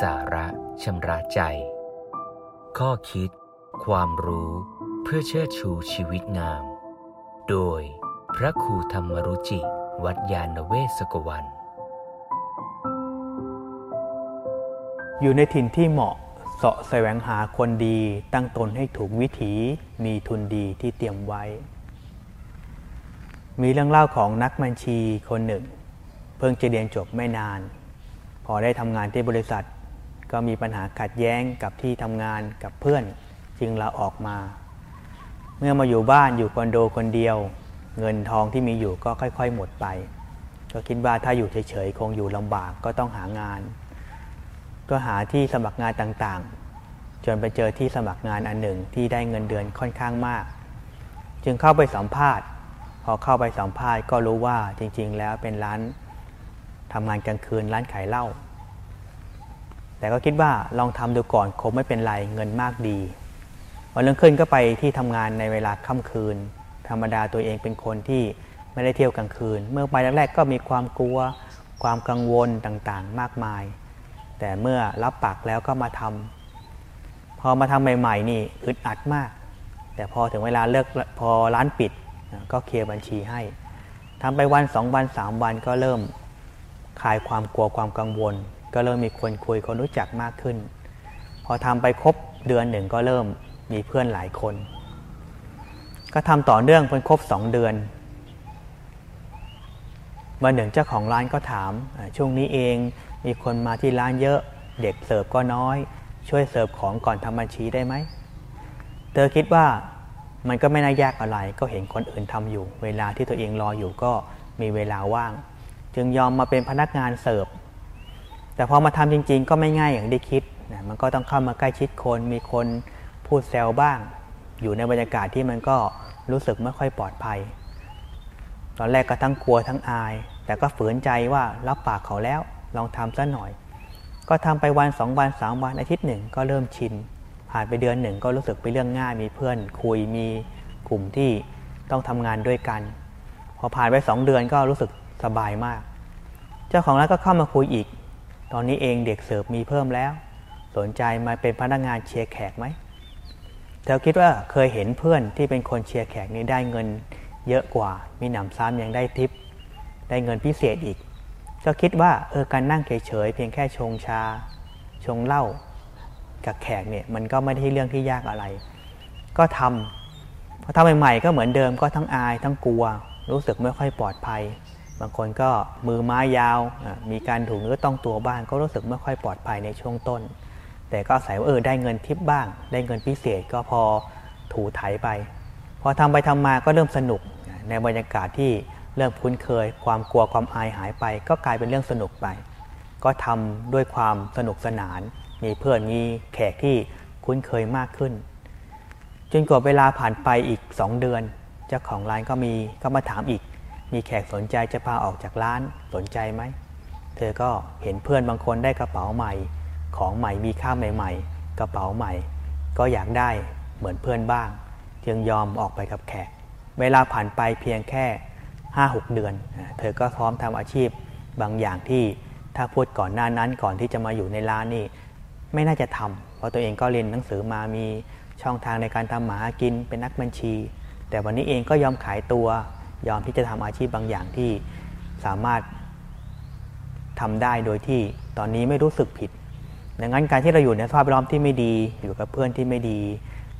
สาระชำระใจ ข้อคิด ความรู้เพื่อเชิดชูชีวิตงาม โดยพระครูธรรมรุจิ วัดยาณเวศกวัน อยู่ในถิ่นที่เหมาะเสาะแสวงหาคนดีตั้งตนให้ถูกวิถีมีทุนดีที่เตรียมไว้ มีเรื่องเล่าของนักบัญชีคนหนึ่ง เพิ่งจะเรียนจบไม่นาน พอได้ทำงานที่บริษัท ก็มีปัญหาขัดแย้งกับที่ทำงานกับเพื่อนจึงลาออกมา เมื่อมาอยู่บ้านอยู่คอนโดคนเดียว เงินทองที่มีอยู่ก็ค่อย ๆ หมดไป ก็คิดว่าถ้าอยู่เฉยๆคงอยู่ลำบากก็ต้องหางาน ก็หาที่สมัครงานต่างๆ จนไปเจอที่สมัครงานอันหนึ่งที่ได้เงินเดือนค่อนข้างมาก จึงเข้าไปสัมภาษณ์ พอเข้าไปสัมภาษณ์ก็รู้ว่าจริงๆ แล้วเป็นร้านทำงานกลางคืนร้านขายเหล้า แต่ก็คิดว่าลองทำดูก่อนคงไม่เป็นไรเงินมากดี วันรุ่งขึ้นก็ไปที่ทำงานในเวลาค่ำคืน ธรรมดาตัวเองเป็นคนที่ไม่ได้เที่ยวกลางคืน เมื่อไปแรกๆก็มีความกลัว ความกังวลต่างๆ มากมาย แต่เมื่อรับปากแล้วก็มาทำพอมาทำใหม่ๆนี่อึดอัดมาก แต่พอถึงเวลาเลิกพอร้านปิดก็เคลียร์บัญชีให้ทำไปวันสองวันสามวันก็เริ่มคลายความกลัวความกังวล ก็เริ่มมีคนคุยคนรู้จักมากขึ้น พอทำไปครบเดือนหนึ่งก็เริ่มมีเพื่อนหลายคน ก็ทำต่อเนื่องเป็นครบสองเดือนวันหนึ่งเจ้าของร้านก็ถาม ช่วงนี้เองมีคนมาที่ร้านเยอะเด็กเสิร์ฟก็น้อย ช่วยเสิร์ฟของก่อนทำบัญชีได้ไหม เธอคิดว่ามันก็ไม่น่ายากอะไร ก็เห็นคนอื่นทำอยู่ เวลาที่ตัวเองรออยู่ก็มีเวลาว่าง จึงยอมมาเป็นพนักงานเสิร์ฟ แต่พอมาทำจริง ๆ ก็ไม่ง่ายอย่างที่คิดนะมันก็ต้องเข้ามาใกล้ชิดคน มีคนพูดแซวบ้าง อยู่ในบรรยากาศที่มันก็รู้สึกไม่ค่อยปลอดภัย ตอนแรกก็ทั้งกลัวทั้งอาย แต่ก็ฝืนใจว่ารับปากเขาแล้วลองทำซะหน่อย ก็ทำไปวันสองวันสามวันอาทิตย์หนึ่งก็เริ่มชิน ผ่านไปเดือนหนึ่งก็รู้สึกไปเรื่องง่าย มีเพื่อนคุยมีกลุ่มที่ต้องทำงานด้วยกัน พอผ่านไปสองเดือนก็รู้สึกสบายมาก เจ้าของร้านก็เข้ามาคุยอีก ตอนนี้เองเด็กเสิร์ฟมีเพิ่มแล้ว สนใจมาเป็นพนักงานเชียร์แขกไหมเธอคิดว่าเคยเห็นเพื่อนที่เป็นคนเชียร์แขกนี้ได้เงินเยอะกว่า มีหนำซ้ำยังได้ทิป ได้เงินพิเศษอีก ก็คิดว่าเออการนั่งเฉยๆเพียงแค่ชงชา ชงเหล้ากับแขกเนี่ยมันก็ไม่ได้เรื่องที่ยากอะไร ก็ทำพอทำใหม่ๆก็เหมือนเดิมก็ทั้งอายทั้งกลัว รู้สึกไม่ค่อยปลอดภัย บางคนก็มือไม้ยาว มีการถูกเนื้อต้องตัวบ้าง ก็รู้สึกไม่ค่อยปลอดภัยในช่วงต้น แต่ก็อาศัยว่าเออได้เงินทิปบ้าง ได้เงินพิเศษก็พอถูถ่ายไป พอทำไปทำมาก็เริ่มสนุก ในบรรยากาศที่เริ่มคุ้นเคย ความกลัวความอายหายไป ก็กลายเป็นเรื่องสนุกไป ก็ทำด้วยความสนุกสนาน มีเพื่อนมีแขกที่คุ้นเคยมากขึ้น จนกว่าเวลาผ่านไปอีก 2 เดือน เจ้าของร้านก็มีก็มาถามอีก มีแขกสนใจจะพาออกจากร้านสนใจไหม เธอก็เห็นเพื่อนบางคนได้กระเป๋าใหม่ ของใหม่มีค่าใหม่ ๆ กระเป๋าใหม่ ก็อยากได้เหมือนเพื่อนบ้าง จึงยอมออกไปกับแขก เวลาผ่านไปเพียงแค่ 5-6 เดือน เธอก็พร้อมทำอาชีพบางอย่างที่ถ้าพูดก่อนหน้านั้นก่อนที่จะมาอยู่ในร้านนี่ไม่น่าจะทำเพราะตัวเองก็เรียนหนังสือมามีช่องทางในการทำหมากินเป็นนักบัญชี แต่วันนี้เองก็ยอมขายตัว ยอมที่จะทำอาชีพบางอย่างที่สามารถทำได้โดยที่ตอนนี้ไม่รู้สึกผิด ดังนั้นการที่เราอยู่ในสภาพแวดล้อมที่ไม่ดี อยู่กับเพื่อนที่ไม่ดี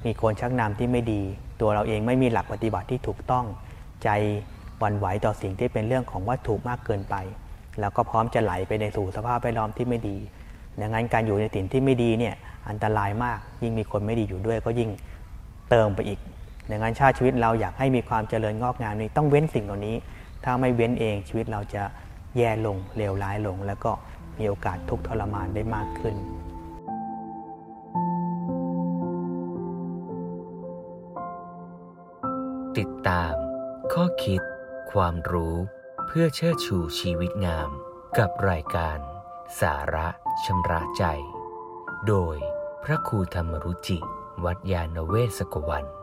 มีคนชักนำที่ไม่ดี ตัวเราเองไม่มีหลักปฏิบัติที่ถูกต้อง ใจวันไหวต่อสิ่งที่เป็นเรื่องของวัตถุมากเกินไป แล้วก็พร้อมจะไหลไปในสู่สภาพแวดล้อมที่ไม่ดี ดังนั้นการอยู่ในถิ่นที่ไม่ดีเนี่ยอันตรายมาก ยิ่งมีคนไม่ดีอยู่ด้วยก็ยิ่งเติมไปอีก ดังนั้นชาติชีวิตเราอยากให้มีความเจริญงอกงามนี้ต้องเว้นสิ่งเหล่านี้ ถ้าไม่เว้นเองชีวิตเราจะแย่ลงเลวร้ายลง แล้วก็มีโอกาสทุกทรมานได้มากขึ้นติดตาม ข้อคิด ความรู้เพื่อเชิดชูชีวิตงาม กับรายการ สาระชำระใจ โดยพระครูธรรมรุจิ วัดยาณเวศกวัน